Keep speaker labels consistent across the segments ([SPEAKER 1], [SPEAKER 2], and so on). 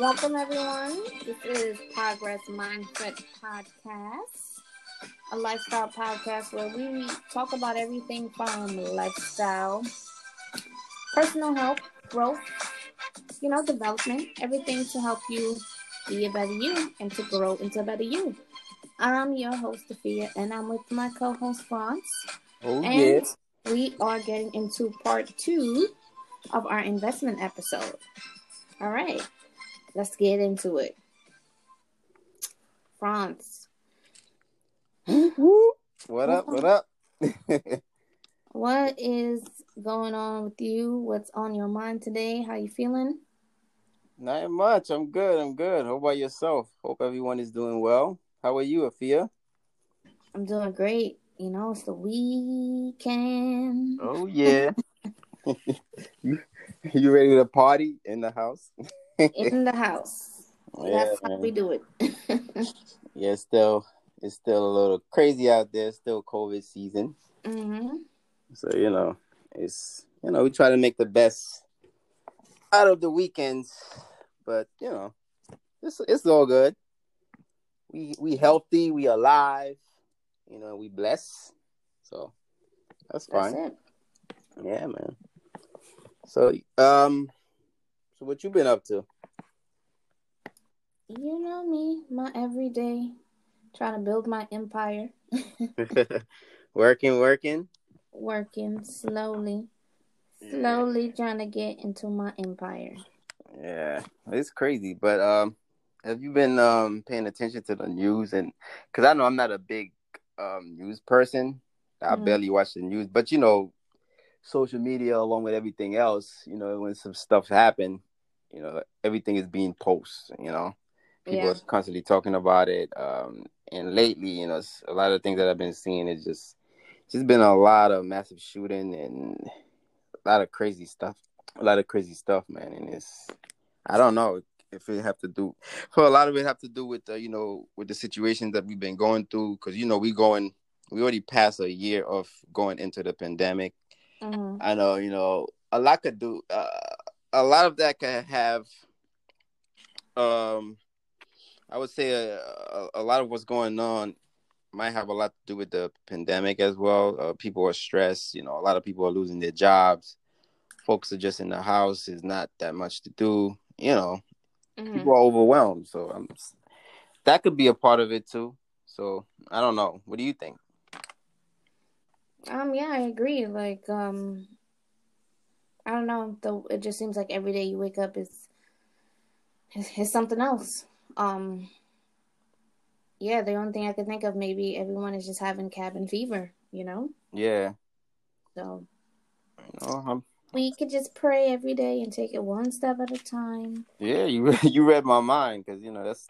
[SPEAKER 1] Welcome, everyone. This is Progress Mindset Podcast, a lifestyle podcast where we talk about everything from lifestyle, personal health, growth, you know, development, everything to help you be a better you and to grow into a better you. I'm your host, Afia, and I'm with my co host, Franz.
[SPEAKER 2] Oh,
[SPEAKER 1] and
[SPEAKER 2] yes.
[SPEAKER 1] we are getting into part two of our investment episode. All right, let's get into it. Franz,
[SPEAKER 2] What up? What up?
[SPEAKER 1] what is going on with you? What's on your mind today? How you feeling?
[SPEAKER 2] Not much. I'm good. I'm good. How about yourself? Hope everyone is doing well. How are you, Afia?
[SPEAKER 1] I'm doing great. You know, it's the weekend.
[SPEAKER 2] Oh yeah. you, you ready to party in the house?
[SPEAKER 1] In the house.
[SPEAKER 2] Yeah,
[SPEAKER 1] That's how
[SPEAKER 2] man.
[SPEAKER 1] we do it.
[SPEAKER 2] yeah. Still, it's still a little crazy out there. Still COVID season.
[SPEAKER 1] hmm
[SPEAKER 2] So you know, it's you know we try to make the best out of the weekends, but you know, it's it's all good. We we healthy, we alive, you know, we blessed. So that's
[SPEAKER 1] That's
[SPEAKER 2] fine.
[SPEAKER 1] it.
[SPEAKER 2] Yeah, man. So um, so what you been up to?
[SPEAKER 1] You know me, my everyday, trying to build my empire,
[SPEAKER 2] working, working.
[SPEAKER 1] working slowly,
[SPEAKER 2] Yeah.
[SPEAKER 1] slowly trying to get into my empire.
[SPEAKER 2] Yeah, it's crazy. But um, have you been um paying attention to the news? And because I know I'm not a big um news person, I
[SPEAKER 1] Mhm.
[SPEAKER 2] barely watch the news. But you know, social media along with everything else, you know, when some stuff happen, you know, everything is being posted. You know, people
[SPEAKER 1] Yeah.
[SPEAKER 2] are constantly talking about it. Um, and lately, you know, a lot of things that I've been seeing is just just been a lot of massive shooting and a lot of crazy stuff. A lot of crazy stuff, man. And it's I don't know if it have to do for a lot of it have to do with the, you know with the situations that we've been going through because you know we going we already passed a year of going into the pandemic.
[SPEAKER 1] hmm
[SPEAKER 2] I know you know a lot could do uh, a lot of that could have um I would say a, a, a lot of what's going on might have a lot to do with the pandemic as well. Uh, people are stressed. You know, a lot of people are losing their jobs. Folks are just in the house. There's not that much to do. You know,
[SPEAKER 1] hmm
[SPEAKER 2] people are overwhelmed. So um, that could be a part of it too. So I don't know. What do you think?
[SPEAKER 1] Um, yeah, I agree. Like, um, I don't know. The it just seems like every day you wake up is is, something else. Um, yeah, the only thing I could think of maybe everyone is just having cabin fever. You know,
[SPEAKER 2] Yeah,
[SPEAKER 1] so.
[SPEAKER 2] you
[SPEAKER 1] We could just pray every day and take it one step at a time.
[SPEAKER 2] yeah. You you read my mind because you know that's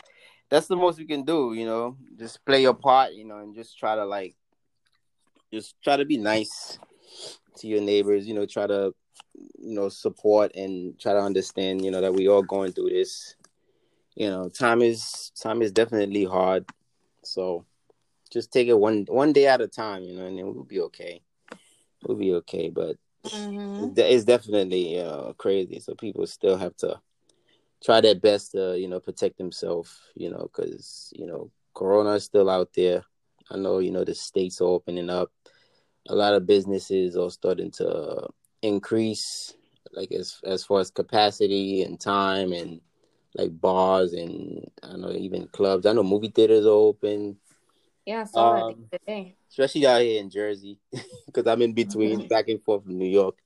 [SPEAKER 2] that's the most we can do. You know, just play your part. You know, and just try to like just try to be nice to your neighbors. You know, try to you know support and try to understand. You know that we all going through this. You know, time is time is definitely hard. So just take it one one day at a time. You know, and then we'll be okay. We'll be okay. But
[SPEAKER 1] Mm-hmm.
[SPEAKER 2] it's definitely uh, crazy. So people still have to try their best to you know protect themselves. You know, because you know Corona is still out there. I know you know the states are opening up. A lot of businesses are starting to increase, like as as far as capacity and time and like bars and I know even clubs. I know movie theaters are open,
[SPEAKER 1] Yeah, so
[SPEAKER 2] Um, especially out here in Jersey, because I'm in between, back and forth from New York.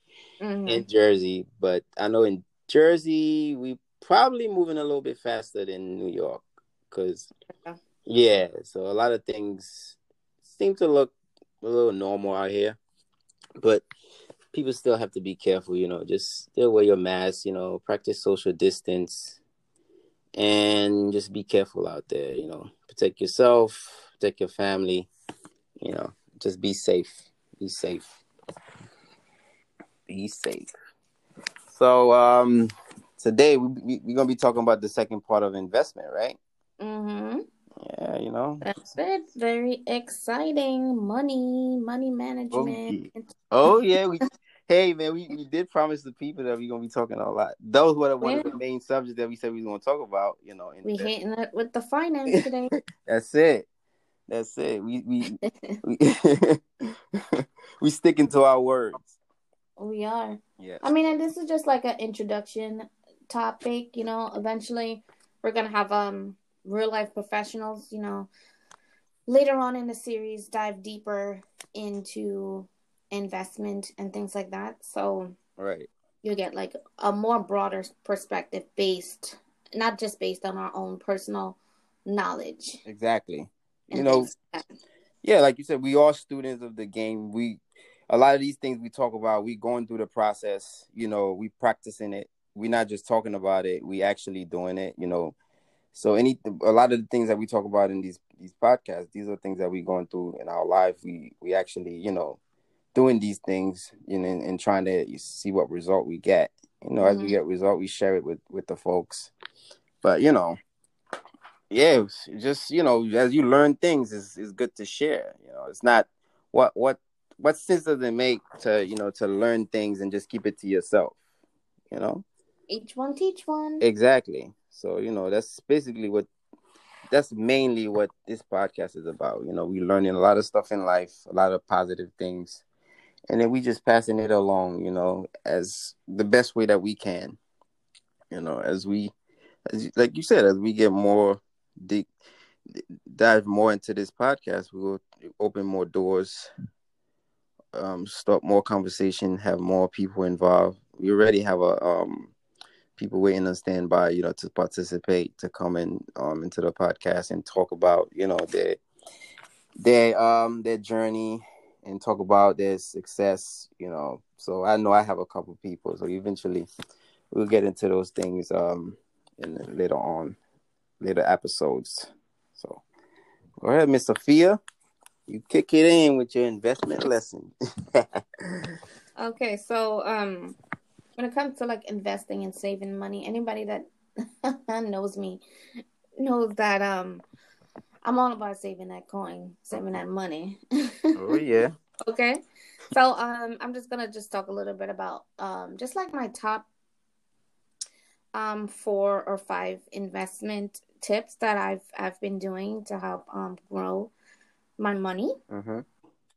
[SPEAKER 1] Mm-hmm.
[SPEAKER 2] in Jersey, but I know in Jersey we probably moving a little bit faster than New York because
[SPEAKER 1] Yeah.
[SPEAKER 2] yeah, so a lot of things seem to look a little normal out here, but people still have to be careful. You know, just still wear your mask. You know, practice social distance, and just be careful out there. You know, protect yourself, protect your family. You know, just be safe. Be safe. Be safe. So um today we, we we're gonna be talking about the second part of investment, right?
[SPEAKER 1] Mm-hmm.
[SPEAKER 2] Yeah, you know.
[SPEAKER 1] That's it. Very exciting. Money, money management.
[SPEAKER 2] Oh yeah, we hey man, we, we did promise the people that we're gonna be talking a lot. Those were the, one of the main subjects that we said we were gonna talk about. You know,
[SPEAKER 1] we hitting it with the finance today.
[SPEAKER 2] That's it. That's it. We we we, we sticking to our words.
[SPEAKER 1] We are. Yeah. I mean, and this is just like an introduction topic. You know, eventually we're gonna have um real life professionals. You know, later on in the series, dive deeper into investment and things like that. So
[SPEAKER 2] right,
[SPEAKER 1] you get like a more broader perspective based, not just based on our own personal knowledge.
[SPEAKER 2] Exactly. You know, like yeah, like you said, we are students of the game. We a lot of these things we talk about, we going through the process. You know, we practicing it. We're not just talking about it. We actually doing it. You know, so any a lot of the things that we talk about in these these podcasts, these are things that we're going through in our life. We we actually, you know, doing these things, you know, and, and trying to see what result we get. You know, mm-hmm. as we mm-hmm. get result, we share it with with the folks. But you know, yeah, just you know, as you learn things, is is good to share. You know, it's not what what what sense does it make to you know to learn things and just keep it to yourself. You know,
[SPEAKER 1] each one teach one.
[SPEAKER 2] Exactly. So you know, that's basically what that's mainly what this podcast is about. You know, we learning a lot of stuff in life, a lot of positive things and then we just passing it along, you know, as the best way that we can. You know, as we, as like you said, as we get more deep, dive more into this podcast, we will open more doors, um, start more conversation, have more people involved. We already have a um people waiting on standby, you know, to participate, to come in um into the podcast and talk about, you know, their their um their journey and talk about their success, you know. So I know I have a couple people. So eventually we'll get into those things um in later on, later episodes. So go ahead, Miss Afia. You kick it in with your investment lesson.
[SPEAKER 1] okay, so um when it comes to like investing and saving money, anybody that knows me knows that um I'm all about saving that coin, saving that money.
[SPEAKER 2] oh yeah.
[SPEAKER 1] Okay. So um I'm just gonna just talk a little bit about um just like my top um four or five investment tips that I've I've been doing to help um grow my money. Mm-hmm.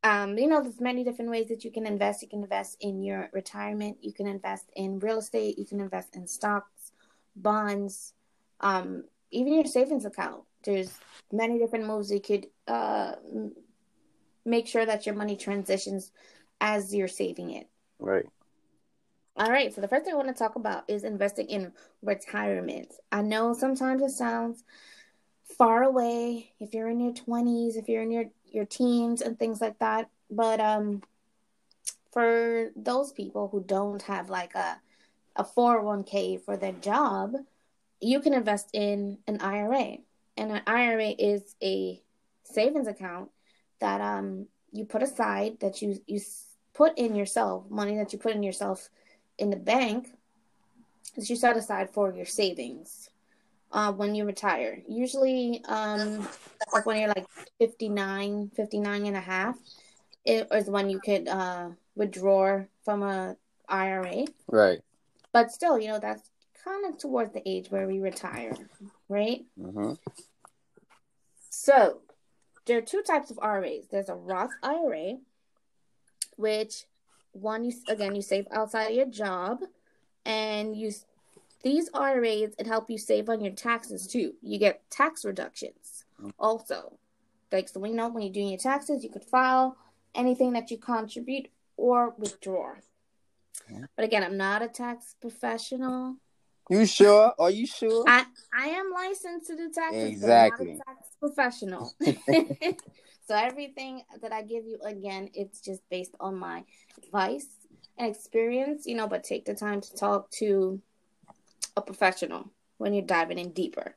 [SPEAKER 1] Um, you know, there's many different ways that you can invest. You can invest in your retirement. You can invest in real estate. You can invest in stocks, bonds, um, even your savings account there's many different moves you could uh, make sure that your money transitions as you're saving it.
[SPEAKER 2] Right.
[SPEAKER 1] All right. So the first thing I want to talk about is investing in retirement. I know sometimes it sounds far away if you're in your 20s, if you're in your your teens and things like that, but um for those people who don't have like a a 401k for their job, you can invest in an IRA and an IRA is a savings account that um you put aside that you you put in yourself money that you put in yourself in the bank that you set aside for your savings uh, when you retire. Usually um like when you're like 59 59 and a half it is when you could uh withdraw from a ira
[SPEAKER 2] right.
[SPEAKER 1] But still you know that's kind of towards the age where we retire right? Mm-hmm. So there are two types of IRAs. There's a Roth IRA, which one you again you save outside of your job, and you these IRAs it help you save on your taxes too. You get tax reductions also. Like so, we know when you're doing your taxes, you could file anything that you contribute or withdraw. But again, I'm not a tax professional.
[SPEAKER 2] You sure? Are you sure?
[SPEAKER 1] I, I am licensed to do taxes.
[SPEAKER 2] Exactly.
[SPEAKER 1] tax professional. so everything that I give you, again, it's just based on my advice and experience, you know, but take the time to talk to a professional when you're diving in deeper.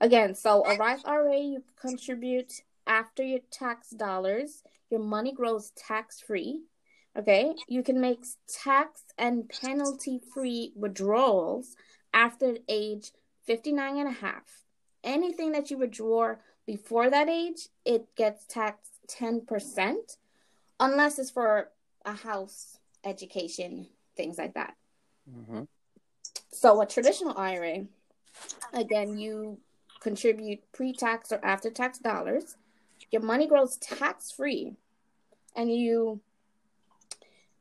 [SPEAKER 1] Again, so a Roth IRA, you contribute after your tax dollars. Your money grows tax free Okay, you can make tax and penalty free withdrawals after age 59 and a half. Anything that you withdraw before that age, it gets taxed 10%, unless it's for a house education, things like that.
[SPEAKER 2] Mm-hmm.
[SPEAKER 1] So a traditional IRA, again, you contribute pre-tax or after-tax dollars. Your money grows tax-free, and you,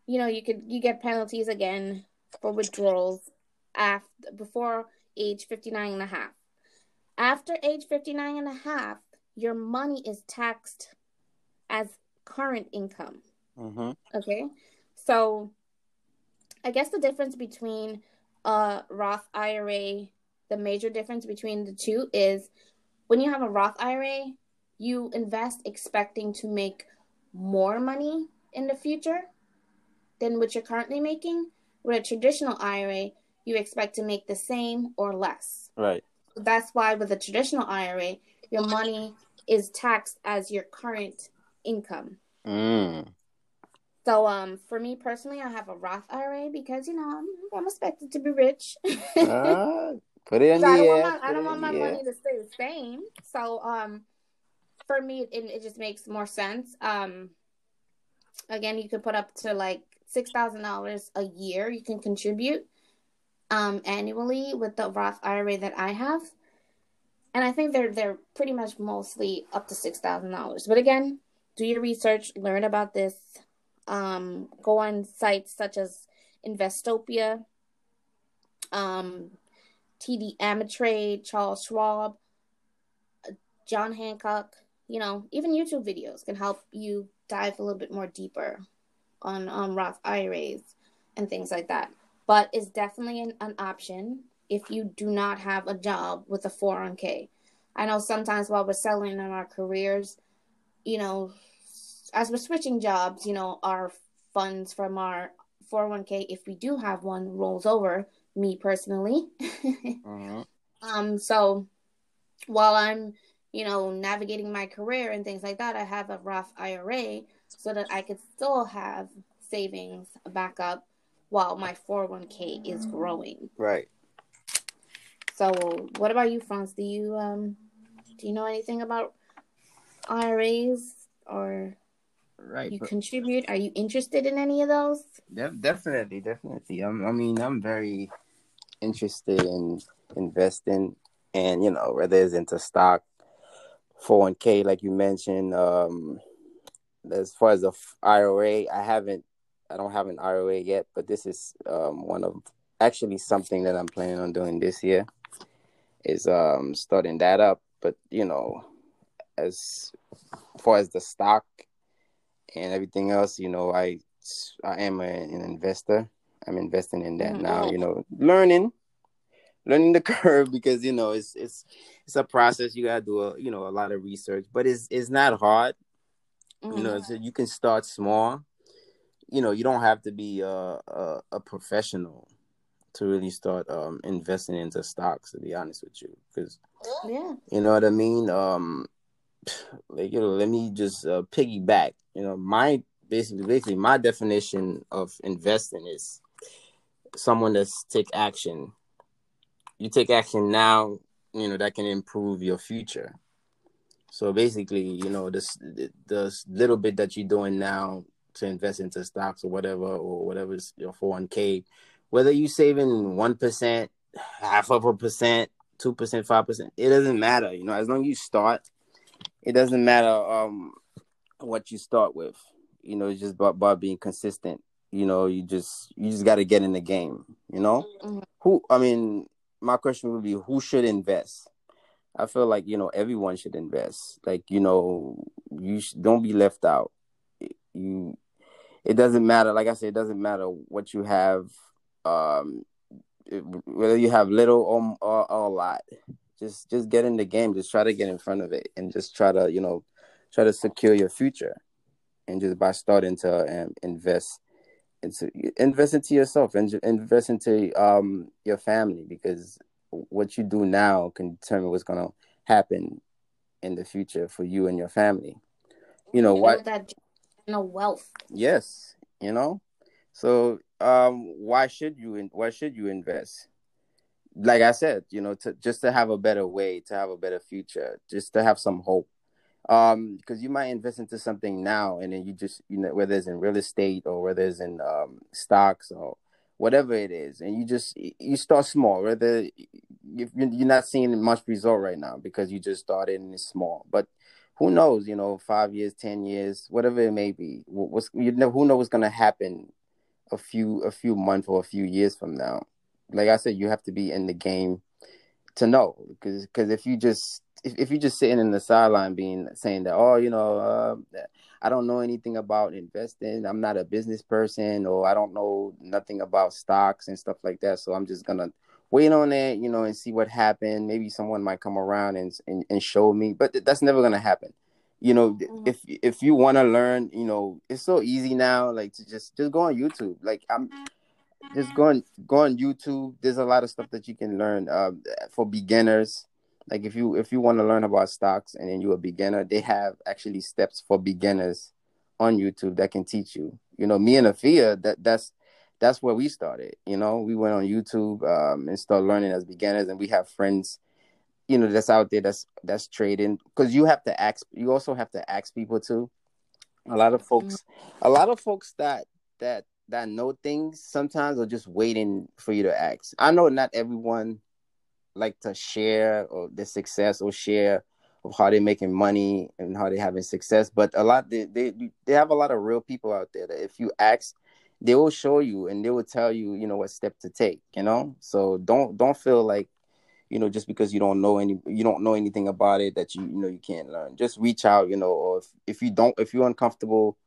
[SPEAKER 1] you know, you could you get penalties again for withdrawals after before age 59 and a half. After age 59 and a half, your money is taxed as current income.
[SPEAKER 2] Mm-hmm.
[SPEAKER 1] Okay. So I guess the difference between a Roth IRA, the major difference between the two is when you have a Roth IRA, you invest expecting to make more money in the future than what you're currently making. With a traditional IRA, you expect to make the same or less.
[SPEAKER 2] Right.
[SPEAKER 1] That's why with a traditional IRA, your money is taxed as your current income.
[SPEAKER 2] Mm.
[SPEAKER 1] So um for me personally, I have a Roth IRA because you know I'm, I'm expected to be rich.
[SPEAKER 2] Ah, put it in
[SPEAKER 1] So
[SPEAKER 2] the
[SPEAKER 1] I don't want my, I don't want my money to stay the same. So um for me it, it just makes more sense. Um again you can put up to like six thousand dollars a year you can contribute um annually with the Roth IRA that I have. And I think they're they're pretty much mostly up to six thousand dollars. But again, do your research, learn about this. Um, go on sites such as Investopedia, um, TD Ameritrade, Charles Schwab, John Hancock. You know, even YouTube videos can help you dive a little bit more deeper on um, Roth IRAs and things like that. But it's definitely an, an option if you do not have a job with a 401k. I know sometimes while we're selling in our careers, you know, as we're switching jobs, you know, our funds from our 401k, if we do have one, rolls over. Me personally.
[SPEAKER 2] Mhm.
[SPEAKER 1] um, so while I'm, you know, navigating my career and things like that, I have a Roth IRA so that I could still have savings backup while my 401k is growing.
[SPEAKER 2] Right.
[SPEAKER 1] So, what about you, Franz? Do you um, do you know anything about IRAs or
[SPEAKER 2] Right.
[SPEAKER 1] you
[SPEAKER 2] but-
[SPEAKER 1] contribute? Are you interested in any of those?
[SPEAKER 2] Def- definitely, definitely. I'm, I mean, I'm very interested in investing, and you know, whether it's into stock, 401k, like you mentioned. Um, as far as the IRA, I haven't, I don't have an IRA yet, but this is um one of actually something that I'm planning on doing this year. Is um starting that up, but you know, as far as the stock and everything else, you know, I I am a, an investor. I'm investing in that
[SPEAKER 1] Mhm.
[SPEAKER 2] now. You know, learning, learning the curve because you know it's it's it's a process. You gotta do a you know a lot of research, but it's it's not hard.
[SPEAKER 1] Mhm.
[SPEAKER 2] You know, so you can start small. You know, you don't have to be a a, a professional to really start um investing into stocks. To be honest with you, because
[SPEAKER 1] yeah.
[SPEAKER 2] you know what I mean? Um like you know, let me just uh, piggyback. You know, my basically basically my definition of investing is someone that's take action. You take action now, you know, that can improve your future. So basically, you know, this the little bit that you're doing now to invest into stocks or whatever or whatever is your 401k, whether you're saving one percent, half of a percent, two percent, five percent, it doesn't matter. You know, as long as you start, it doesn't matter um what you start with. You know, it's just about, about being consistent. You know, you just you just got to get in the game. You know,
[SPEAKER 1] Mhm.
[SPEAKER 2] who? I mean, my question would be, who should invest? I feel like you know everyone should invest. Like you know, you sh- don't be left out. You, it doesn't matter. Like I said, it doesn't matter what you have. Um, it- whether you have little or, or, or a lot, just just get in the game. Just try to get in front of it, and just try to you know try to secure your future, and just by starting to um, invest into invest into yourself and invest into um your family because what you do now can determine what's gonna happen in the future for you and your family. You know what?
[SPEAKER 1] That generational wealth.
[SPEAKER 2] Yes, you know. So um why should you in, why should you invest? Like I said, you know, to just to have a better way, to have a better future, just to have some hope. um because you might invest into something now and then you just you know whether it's in real estate or whether it's in um stocks or whatever it is and you just you start small whether you're not seeing much result right now because you just started and it's small but who knows you know five years ten years whatever it may be. What's you know who knows what's to happen a few a few months or a few years from now. Like i said you have to be in the game to know because because if you just if, if you're just sitting in the sideline being saying that oh you know uh, i don't know anything about investing. I'm not a business person or i don't know nothing about stocks and stuff like that so i'm just gonna wait on it you know and see what happened. Maybe someone might come around and and, and show me but that's never gonna happen. You know mm-hmm. if if you want to learn you know it's so easy now like to just just go on youtube. Like i'm just go on go on youtube. There's a lot of stuff that you can learn uh, for beginners. Like if you if you want to learn about stocks and then you're a beginner they have actually steps for beginners on youtube that can teach you. You know me and afia that that's that's where we started you know? We went on youtube um, and started learning as beginners and we have friends you know that's out there that's that's trading. Because you have to ask you also have to ask people too. A lot of folks a lot of folks that that that know things sometimes are just waiting for you to ask. I know not everyone like to share or their success or share of how they're making money and how they're having success. But a lot they, they they have a lot of real people out there that if you ask, they will show you and they will tell you, you know, what step to take, you know? So don't don't feel like, you know, just because you don't know any you don't know anything about it that you you know you can't learn. Just reach out, you know, or if, if you don't if you're uncomfortable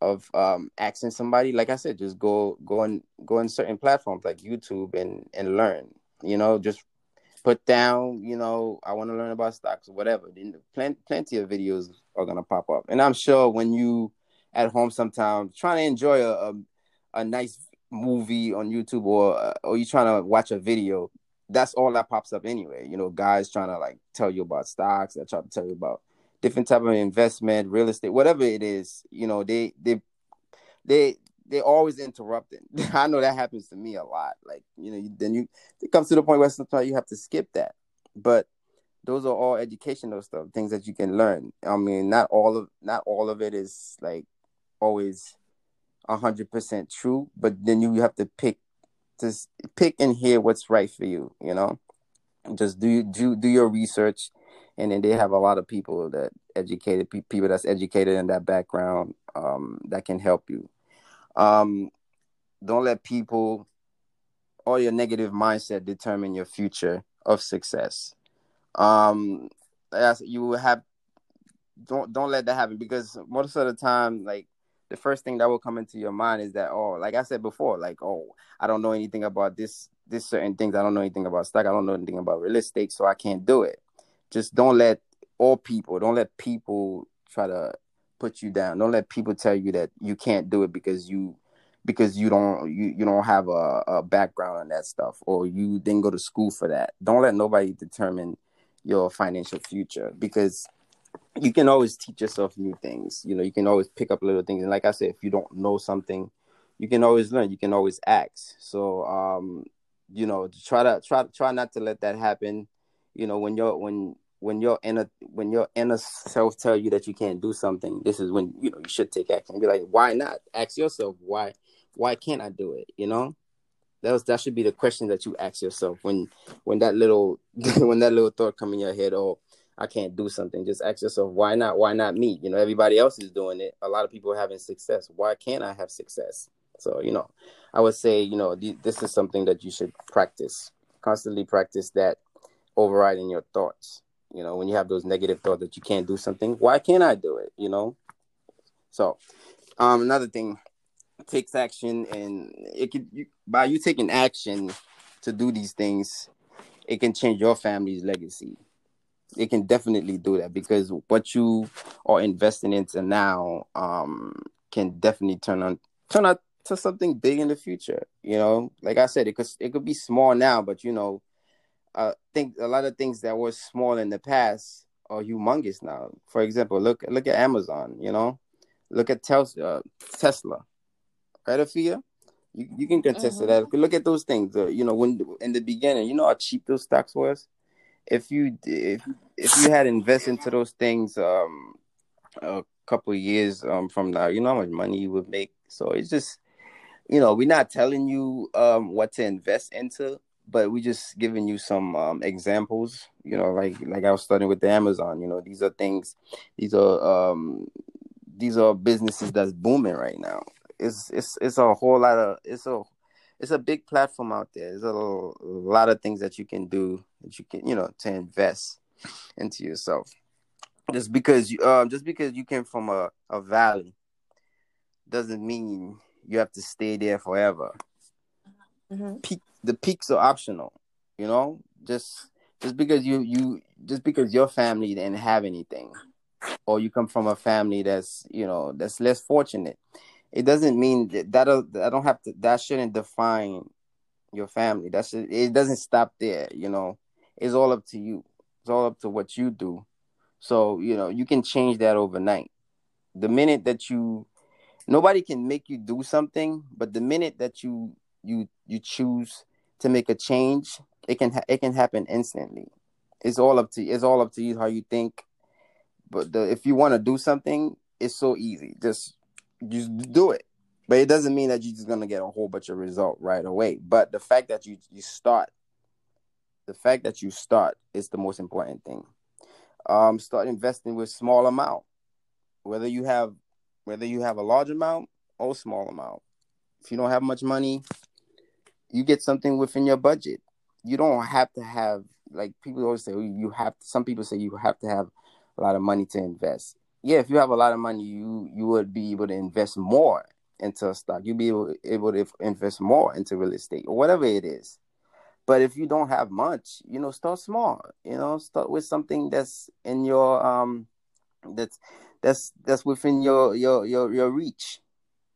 [SPEAKER 2] of um asking somebody, like I said, just go go and go on certain platforms like YouTube and and learn. You know, just put down, you know, I want to learn about stocks or whatever. Then plenty, plenty of videos are gonna pop up, and I'm sure when you at home sometime trying to enjoy a a, a nice movie on YouTube or uh, or you trying to watch a video, that's all that pops up anyway. You know, guys trying to like tell you about stocks, they try to tell you about different type of investment, real estate, whatever it is. You know, they they they they're always interrupting. I know that happens to me a lot. Like you know, then you it comes to the point where sometimes you have to skip that. But those are all educational stuff, things that you can learn. I mean, not all of not all of it is like always hundred percent true, but then you have to pick just pick and hear what's right for you. You know, just do do do your research, and then they have a lot of people that educated people that's educated in that background um, that can help you um, don't let people or your negative mindset determine your future of success. Um, you have, don't don't let that happen because most of the time, like the first thing that will come into your mind is that oh, like I said before, like oh, I don't know anything about this this certain things. I don't know anything about stock. I don't know anything about real estate, so I can't do it. Just don't let all people, don't let people try to put you down. Don't let people tell you that you can't do it because you because you don't you, you don't have a, a background on that stuff or you didn't go to school for that. Don't let nobody determine your financial future because you can always teach yourself new things. You know, you can always pick up little things. And like I said, if you don't know something, you can always learn. You can always ask. So um, you know, try to try try not to let that happen. You know, when you're when when your inner when your inner self tell you that you can't do something, this is when you know you should take action. Be like, why not? Ask yourself why why can't I do it? You know, that was that should be the question that you ask yourself when when that little when that little thought come in your head. Oh, I can't do something. Just ask yourself, why not? Why not me? You know, everybody else is doing it. A lot of people are having success. Why can't I have success? So you know, I would say you know th- this is something that you should practice constantly. Practice that overriding your thoughts you know, when you have those negative thoughts that you can't do something, why can't I do it? You know. So, um, another thing, takes action, and it could you, by you taking action to do these things, it can change your family's legacy. It can definitely do that because what you are investing into now um, can definitely turn on turn out to something big in the future. You know, like I said, it could it could be small now, but you know, I think a lot of things that were small in the past are humongous now. For example, look look at Amazon. You know, look at Tesla. Uh, Tesla, right, Afia? You you can contest mm-hmm. to that. Look at those things. Uh, you know, when in the beginning, you know how cheap those stocks was. If you if if you had invested into those things um a couple years um from now, you know how much money you would make. So it's just you know, we're not telling you um what to invest into, but we're just giving you some um examples, you know, like like I was studying with the Amazon, you know, these are things these are um these are businesses that's booming right now. It's it's it's a whole lot of it's a it's a big platform out there. There's a, lot of things that you can do that you can you know to invest into yourself. Just because you um just because you came from a, a valley doesn't mean you have to stay there forever.
[SPEAKER 1] Mm-hmm.
[SPEAKER 2] Peak the peaks are optional, you know. Just just because you you just because your family didn't have anything, or you come from a family that's you know that's less fortunate, it doesn't mean that that I don't have to that shouldn't define your family. That's it doesn't stop there. You know, it's all up to you. It's all up to what you do. So you know you can change that overnight. The minute that you nobody can make you do something, but the minute that you you you choose to make a change, it can ha- it can happen instantly. It's all up to it's all up to you how you think. But the, if you want to do something, it's so easy. Just just do it. But it doesn't mean that you're just gonna get a whole bunch of result right away. But the fact that you you start, the fact that you start is the most important thing. Um, start investing with small amount, whether you have whether you have a large amount or small amount. If you don't have much money, you get something within your budget. You don't have to have like people always say you have. Some people say you have to have a lot of money to invest. Yeah, if you have a lot of money, you you would be able to invest more into a stock. You'd be able, able to invest more into real estate or whatever it is. But if you don't have much, you know, start small. You know, start with something that's in your um that's that's that's within your your your your reach.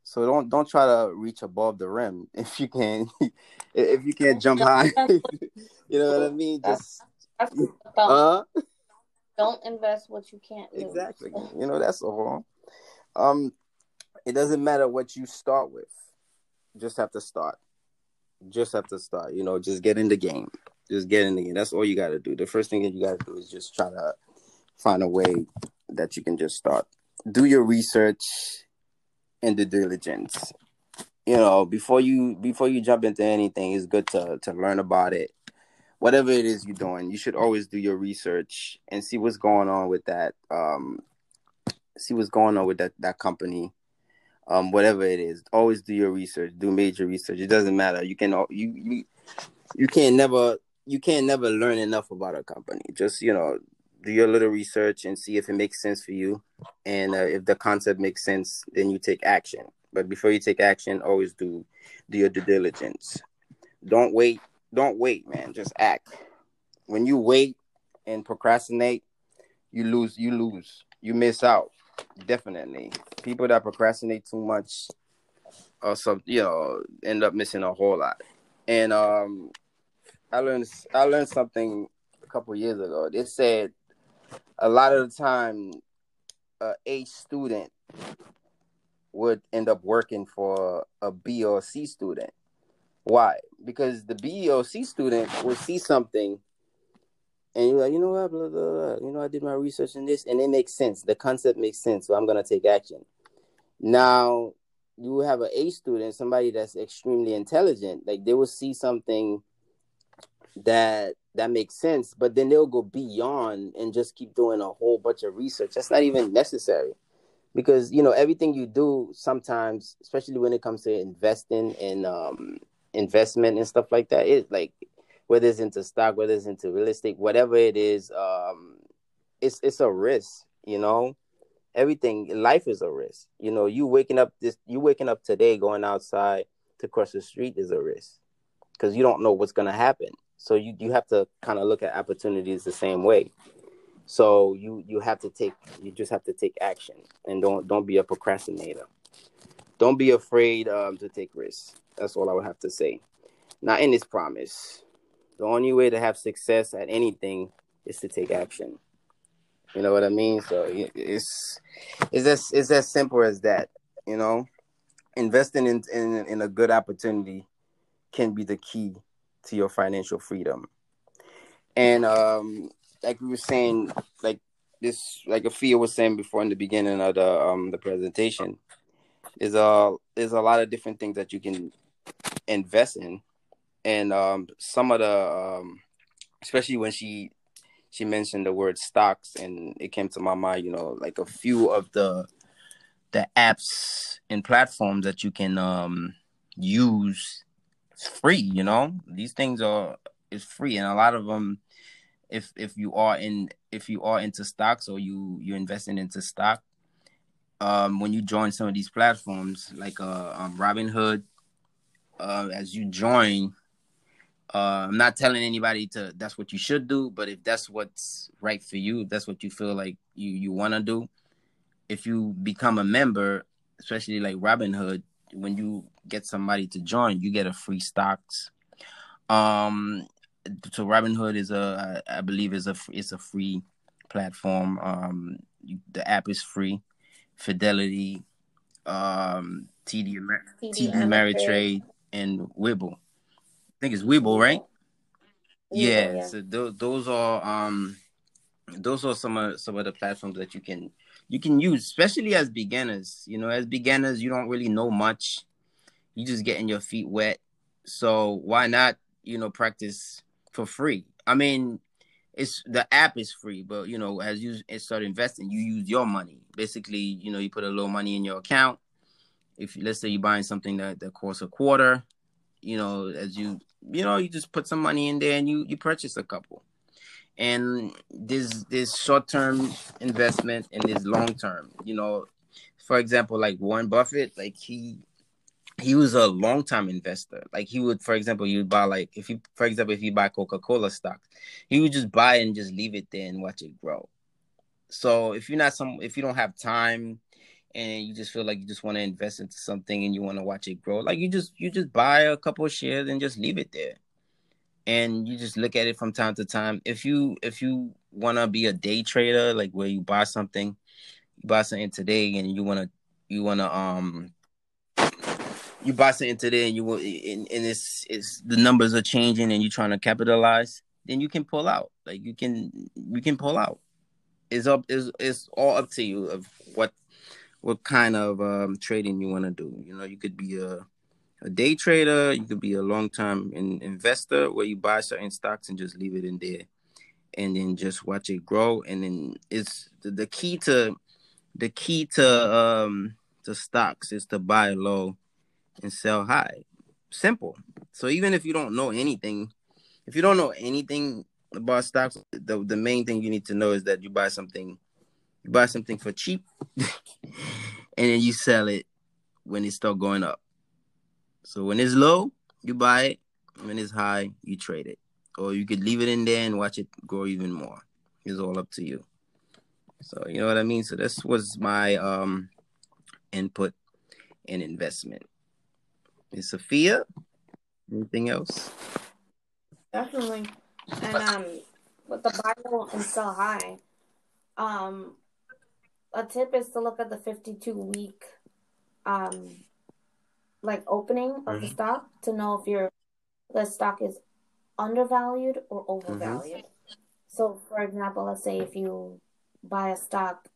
[SPEAKER 2] So don't don't try to reach above the rim if you can if you can't jump high. you know what I mean? Just uh
[SPEAKER 1] don't invest what you can't lose.
[SPEAKER 2] exactly. You know that's all. Um, it doesn't matter what you start with. Just have to start. Just have to start. You know, just get in the game. Just get in the game. That's all you got to do. The first thing that you got to do is just try to find a way that you can just start. Do your research and the diligence. You know, before you before you jump into anything, it's good to to learn about it. Whatever it is you're doing, you should always do your research and see what's going on with that. Um, see what's going on with that that company. Um, whatever it is, always do your research. Do major research. It doesn't matter. You can you you you can't never you can't never learn enough about a company. Just you know, do your little research and see if it makes sense for you and uh, if the concept makes sense then you take action but before you take action always do do your due diligence don't wait don't wait man. Just act. When you wait and procrastinate you lose you lose. You miss out. Definitely. People that procrastinate too much or some you know end up missing a whole lot. And um i learned i learned something a couple years ago. They said a lot of the time a A student would end up working for a B or C student. Why? Because the B or C student will see something and you're like, you know what, blah, blah, blah. you know, I did my research in this and it makes sense. The concept makes sense, so I'm gonna take action. Now you have an A student, somebody that's extremely intelligent, like they will see something that that makes sense, but then they'll go beyond and just keep doing a whole bunch of research. That's not even necessary. Because you know, everything you do sometimes, especially when it comes to investing and um investment and stuff like that, like whether it's into stock, whether it's into real estate, whatever it is, um it's it's a risk, you know. Everything life is a risk. You know, you waking up this you waking up today going outside to cross the street is a risk. Because you don't know what's gonna happen so you, you have to kind of look at opportunities the same way. So you you have to take you just have to take action and don't don't be a procrastinator. Don't be afraid um, to take risks. That's all I would have to say. Now in this promise, the only way to have success at anything is to take action. You know what I mean? So it's it's as it's as simple as that. You know, investing in in, in a good opportunity can be the key to your financial freedom. And um, like we were saying, like this, like Afia was saying before in the beginning of the um the presentation, is a there's a lot of different things that you can invest in, and um some of the um especially when she she mentioned the word stocks and it came to my mind you know like a few of the the apps and platforms that you can um use it's free you know? These things are is free and a lot of them if if you are in if you are into stocks or you you're investing into stock um when you join some of these platforms like uh um, Robinhood uh as you join uh, I'm not telling anybody to that's what you should do, but if that's what's right for you, if that's what you feel like you you want to do, if you become a member, especially like Robinhood, when you get somebody to join, you get a free stocks. Um, so Robinhood is a I believe is a it's a free platform. Um, the app is free. Fidelity, um, TD, Amer- TD, TD Ameritrade, and Webull I think it's Webull, right? Yeah, yeah. So those those are um those are some of some of the platforms that you can you can use, especially as beginners. You know, as beginners, you don't really know much. You just getting your feet wet. So why not, you know, practice for free? I mean, it's the app is free, but you know, as you start investing, you use your money. Basically, you know, you put a little money in your account. If let's say you're buying something that, that costs a quarter, you know, as you you know, you just put some money in there and you you purchase a couple. And this this short term investment and this long term, you know, for example, like Warren Buffett, like he he was a long time investor. Like he would, for example, you would buy like if you, for example, if you buy Coca Cola stock, he would just buy and just leave it there and watch it grow. So if you're not some, if you don't have time and you just feel like you just want to invest into something and you want to watch it grow like you just you just buy a couple shares and just leave it there and you just look at it from time to time if you if you want to be a day trader like where you buy something you buy something today and you want to you want to um you buy something today and you will and, and it's it's the numbers are changing and you're trying to capitalize then you can pull out like you can you can pull out it's up is it's all up to you of what what kind of um, trading you want to do. You know, you could be a a day trader, you could be a long term in, investor where you buy certain stocks and just leave it in there, and then just watch it grow. And then it's the, the key to the key to um to stocks is to buy low and sell high. Simple. So even if you don't know anything, if you don't know anything about stocks, the the main thing you need to know is that you buy something you buy something for cheap and then you sell it when it start going up. So when it's low, you buy it. When it's high, you trade it. Or you could leave it in there and watch it grow even more. It's all up to you. So you know what I mean? So this was my um input in investment. Is Afia? Anything else?
[SPEAKER 1] Definitely. And um with the Bible and sell high, um a tip is to look at the 52 week um like opening of mm-hmm. the stock to know if your the stock is undervalued or overvalued. Mm-hmm. So for example, let's say if you buy a stock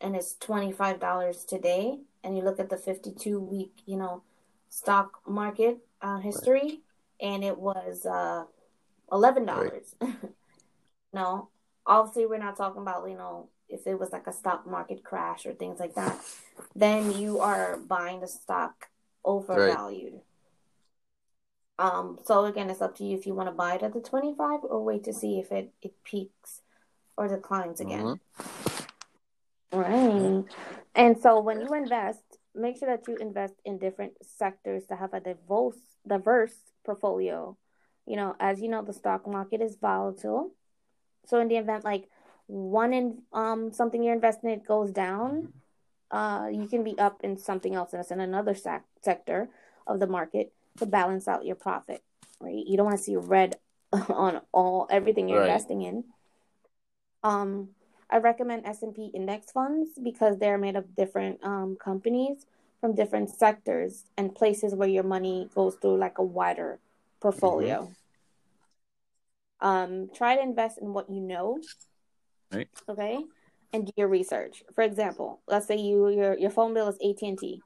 [SPEAKER 1] and it's $25 today and you look at the 52 week, you know, stock market uh, history right. and it was uh $11. Right. no, obviously we're not talking about, you know, if it was like a stock market crash or things like that, then you are buying the stock overvalued. Right. Um, so again, it's up to you if you want to buy it at the 25 or wait to see if it, it peaks or declines again. Mm-hmm. Right. And so when you invest, make sure that you invest in different sectors to have a diverse diverse portfolio. You know, as you know, the stock market is volatile. So in the event like one in um something you're investing in goes down, uh, you can be up in something else that's in another sec- sector of the market to balance out your profit. Right? You don't want to see red on all everything you're right. investing in. Um, I recommend S and P index funds because they're made of different um, companies from different sectors and places where your money goes through like a wider portfolio. Mm-hmm. Um, try to invest in what you know.
[SPEAKER 2] Right.
[SPEAKER 1] Okay. And do your research. For example, let's say you your your phone bill is AT and T,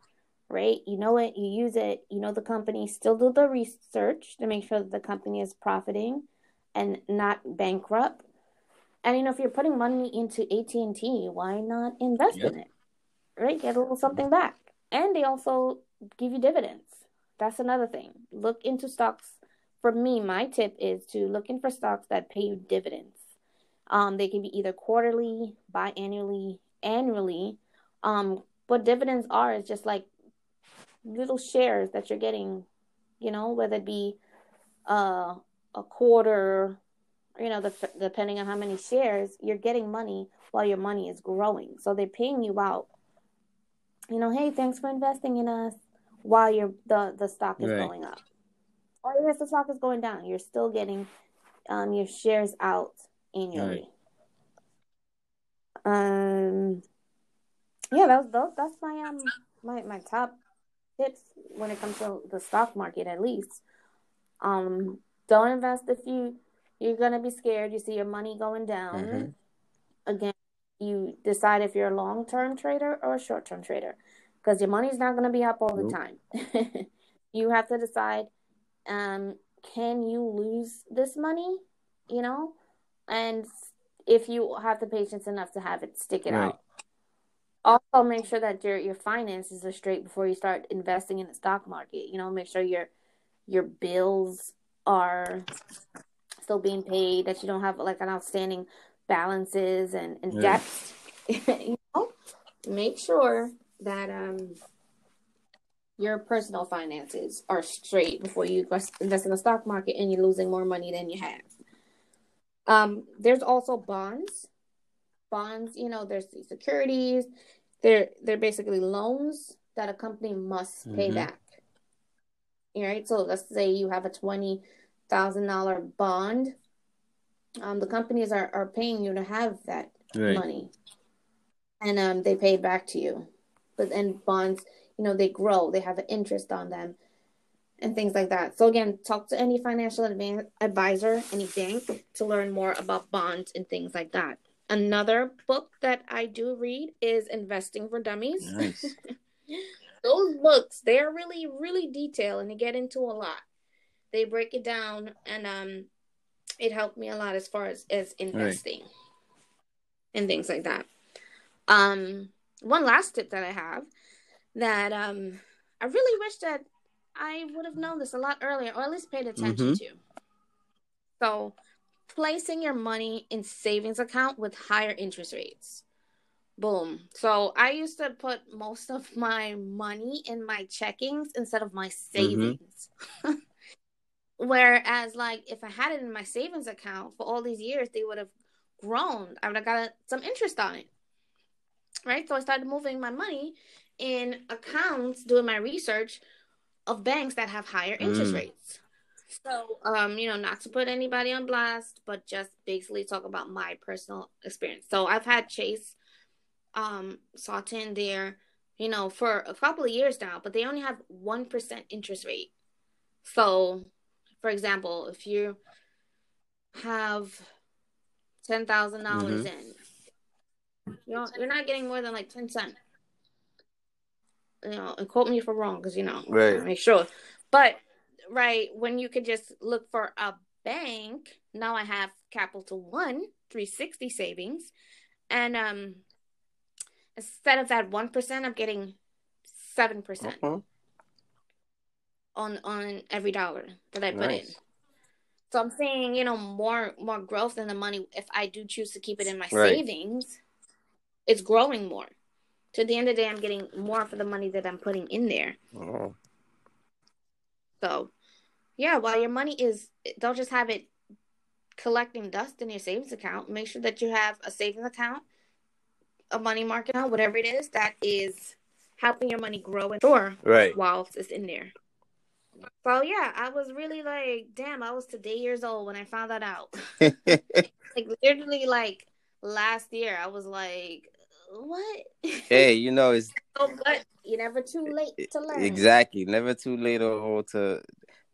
[SPEAKER 1] right? You know it, you use it, you know the company. Still do the research to make sure that the company is profiting and not bankrupt. And you know, if you're putting money into AT and T, why not invest
[SPEAKER 2] Yep.
[SPEAKER 1] in it? Right, get a little something back, and they also give you dividends. That's another thing. Look into stocks. For me, my tip is to look in for stocks that pay you dividends. Um, they can be either quarterly, biannually, annually. Um, what dividends are is just like little shares that you're getting, you know, whether it be uh, a quarter, you know, the, depending on how many shares, you're getting money while your money is growing. So they're paying you out. You know, hey, thanks for investing in us while your the the stock is
[SPEAKER 2] Right.
[SPEAKER 1] going up. Or if the stock is going down, you're still getting um your shares out annually. Um, yeah, that's those, that's my um my my top tips when it comes to the stock market, at least. Um, don't invest if you you're gonna be scared. You see your money going down.
[SPEAKER 2] Mhm.
[SPEAKER 1] Again, you decide if you're a long term trader or a short term trader, because your money's not gonna be up all the time. you have to decide, um, can you lose this money? You know, and if you have the patience enough to have it stick it
[SPEAKER 2] Right.
[SPEAKER 1] out. Also, make sure that your your finances are straight before you start investing in the stock market. You know, make sure your your bills are still being paid, that you don't have like an outstanding balances and, and
[SPEAKER 2] Right.
[SPEAKER 1] debts. you know, make sure that um your personal finances are straight before you invest in the stock market and you're losing more money than you have. Um, there's also bonds. Bonds, you know, there's the securities. They're they're basically loans that a company must pay
[SPEAKER 2] Mhm.
[SPEAKER 1] back. All right. So let's say you have a twenty thousand dollar bond. Um, the companies are, are paying you to have that
[SPEAKER 2] Right.
[SPEAKER 1] money. And um they pay it back to you. But then bonds, you know, they grow, they have an interest on them and things like that. So again, talk to any financial advan- advisor, any bank to learn more about bonds and things like that. Another book that I do read is Investing for Dummies.
[SPEAKER 2] Nice.
[SPEAKER 1] Those books, they're really, really detailed and they get into a lot. They break it down and um it helped me a lot as far as, as investing and things like that. Um one last tip that I have that um I really wish that I would have known this a lot earlier or at least paid attention
[SPEAKER 2] Mhm.
[SPEAKER 1] to. So placing your money in savings account with higher interest rates. Boom. So I used to put most of my money in my checkings instead of my savings. Whereas, like, if I had it in my savings account for all these years, they would have grown. I would have got some interest on it. Right? So I started moving my money in accounts, doing my research of banks that have higher interest
[SPEAKER 2] Mm.
[SPEAKER 1] rates. So, um, you know, not to put anybody on blast, but just basically talk about my personal experience. So I've had Chase, um, there you know, for a couple of years now, but they only have one percent interest rate. So, for example, if you have ten thousand dollars in, you know, you're not getting more than like ten cent. You know, and quote me if I'm wrong, because you know,
[SPEAKER 2] Right.
[SPEAKER 1] make sure. But right when you could just look for a bank, now I have Capital One 360 savings, and um, instead of that one percent, I'm getting seven percent
[SPEAKER 2] Mhm.
[SPEAKER 1] On on every dollar that I put in. So I'm saying, you know, more more growth in the money if I do choose to keep it in my
[SPEAKER 2] Right.
[SPEAKER 1] savings. It's growing more. To the end of the day, I'm getting more for the money that I'm putting in there.
[SPEAKER 2] Oh.
[SPEAKER 1] So, yeah, while your money is, don't just have it collecting dust in your savings account. Make sure that you have a savings account, a money market account, whatever it is that is helping your money grow and store
[SPEAKER 2] Right.
[SPEAKER 1] whilst it's in there. So yeah, I was really like, damn, I was today years old when I found that out. like literally, like last year, I was like, what?
[SPEAKER 2] hey, you know it's
[SPEAKER 1] so, but you're never too late to learn.
[SPEAKER 2] exactly never too late or, to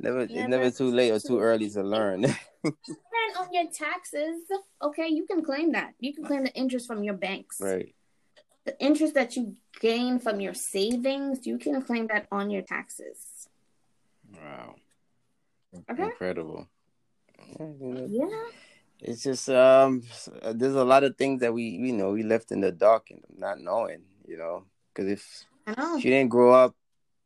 [SPEAKER 2] never it's
[SPEAKER 1] Never
[SPEAKER 2] never too late or
[SPEAKER 1] too
[SPEAKER 2] early to learn.
[SPEAKER 1] And on your taxes, okay, you can claim that. You can claim the interest from your banks.
[SPEAKER 2] Right.
[SPEAKER 1] The interest that you gain from your savings, you can claim that on your taxes.
[SPEAKER 2] Wow.
[SPEAKER 1] Okay.
[SPEAKER 2] Incredible.
[SPEAKER 1] Yeah.
[SPEAKER 2] It's just um, there's a lot of things that we you know we left in the dark and not knowing, you know, because if
[SPEAKER 1] I know.
[SPEAKER 2] if you didn't grow up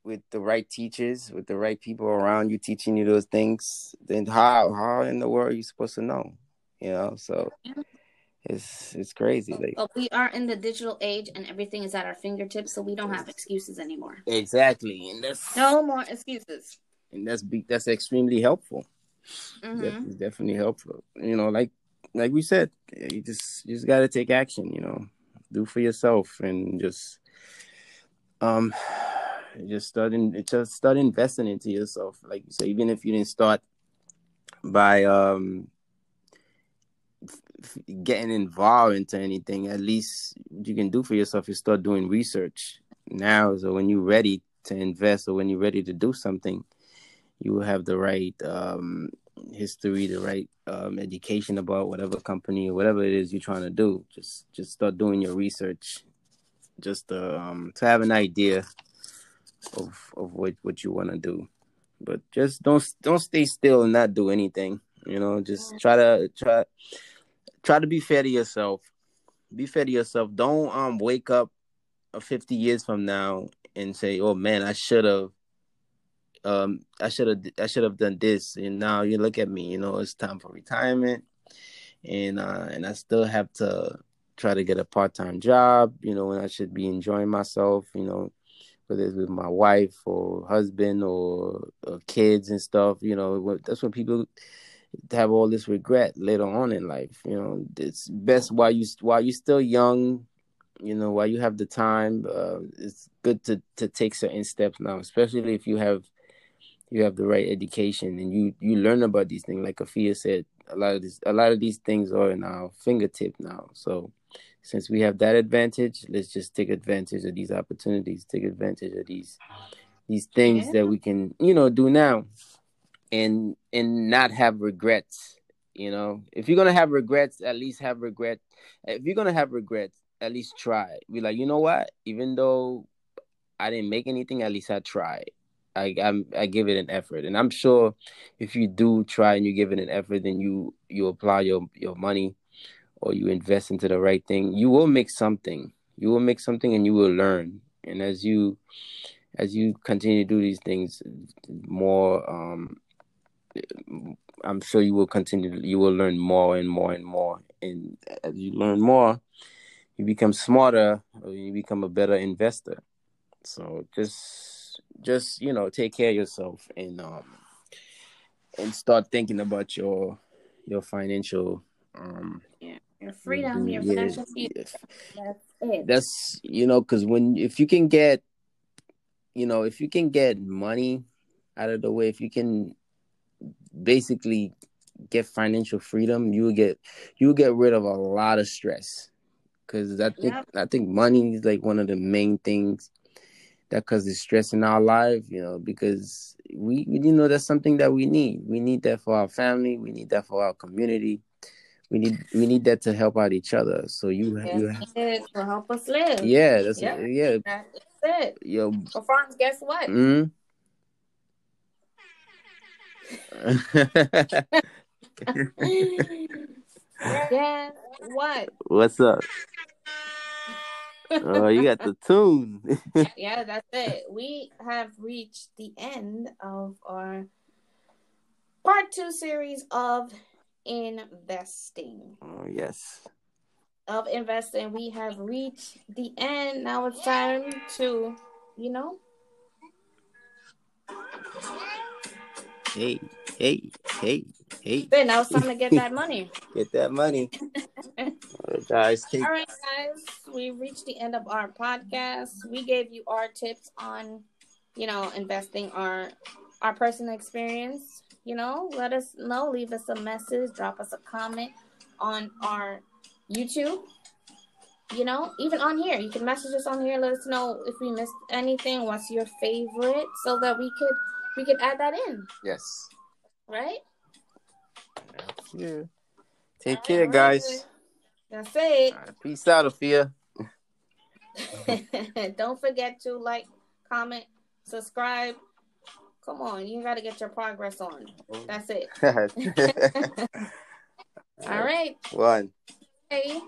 [SPEAKER 2] with the right teachers, with the right people around you teaching you those things, then how how in the world are you supposed to know? You know, so it's it's crazy. Like
[SPEAKER 1] But we are in the digital age and everything is at our fingertips, so we don't have excuses anymore.
[SPEAKER 2] exactly, and that's
[SPEAKER 1] No more excuses.
[SPEAKER 2] And that's be, that's extremely helpful.
[SPEAKER 1] hmm
[SPEAKER 2] Def- It's definitely helpful. You know, like like we said, you just you just got to take action. You know, do for yourself and just um just start in, just start investing into yourself. Like you say, even if you didn't start by um f- f- getting involved into anything, at least what you can do for yourself is start doing research now. So when you're ready to invest or when you're ready to do something, you will have the right um history, the right um, education about whatever company or whatever it is you're trying to do. Just just start doing your research, just to, um, to have an idea of of what what you want to do. But just don't don't stay still and not do anything. You know, just try to try try to be fair to yourself. Be fair to yourself. Don't um wake up uh, 50 years from now and say, "Oh man, I should have um I should have I should have done this. And now you look at me you know it's time for retirement. And uh and I still have to try to get a part-time job you know when I should be enjoying myself you know whether it's with my wife or husband or, or kids and stuff you know that's when people have all this regret later on in life you know. It's best while you while you're still young you know while you have the time uh, it's good to to take certain steps now especially if you have you have the right education and you you learn about these things. Like Afia said a lot of this a lot of these things are in our fingertip now. So since we have that advantage let's just take advantage of these opportunities take advantage of these these things
[SPEAKER 1] Yeah.
[SPEAKER 2] that we can you know do now and and not have regrets you know. If you're gonna have regrets at least have regret if you're gonna have regrets at least try be like you know what? Even though i didn't make anything at least i tried I I'm, I give it an effort, and I'm sure if you do try and you give it an effort, then you you apply your your money or you invest into the right thing, you will make something. You will make something, and you will learn. And as you as you continue to do these things, more um, I'm sure you will continue. You will learn more and more and more, and as you learn more, you become smarter, you become a better investor. So just just you know take care of yourself and um and start thinking about your your financial um
[SPEAKER 1] Your freedom, your
[SPEAKER 2] yeah,
[SPEAKER 1] financial future. That's it.
[SPEAKER 2] that's you know because when if you can get you know if you can get money out of the way if you can basically get financial freedom you will get you will get rid of a lot of stress because i think
[SPEAKER 1] Yep.
[SPEAKER 2] i think money is like one of the main things that causes stress in our life you know because we you know that's something that we need we need that for our family we need that for our community we need we need that to help out each other so you you
[SPEAKER 1] Yes, it will help us live.
[SPEAKER 2] yeah that's
[SPEAKER 1] Yeah.
[SPEAKER 2] yeah
[SPEAKER 1] That's it.
[SPEAKER 2] yo
[SPEAKER 1] Well, Franz, guess what?
[SPEAKER 2] mm.
[SPEAKER 1] guess what?
[SPEAKER 2] What's up? Oh, you got the tune.
[SPEAKER 1] yeah, that's it. We have reached the end of our part two series of investing.
[SPEAKER 2] oh yes.
[SPEAKER 1] Of investing, we have reached the end. Now it's time to, you know,
[SPEAKER 2] Hey, hey, hey, hey.
[SPEAKER 1] then now it's time to get that money.
[SPEAKER 2] Get that money. All right, guys, take
[SPEAKER 1] All right, guys, we reached the end of our podcast. We gave you our tips on, you know, investing our our personal experience. You know, let us know. Leave us a message. Drop us a comment on our YouTube. You know, even on here, you can message us on here. Let us know if we missed anything. What's your favorite, so that we could we can add that in,
[SPEAKER 2] yes.
[SPEAKER 1] right?
[SPEAKER 2] Yeah. Take All care, right, guys.
[SPEAKER 1] That's it.
[SPEAKER 2] Right, peace out, Afia.
[SPEAKER 1] Don't forget to like, comment, subscribe. Come on, you got to get your progress on. That's it. All right.
[SPEAKER 2] One.
[SPEAKER 1] Hey.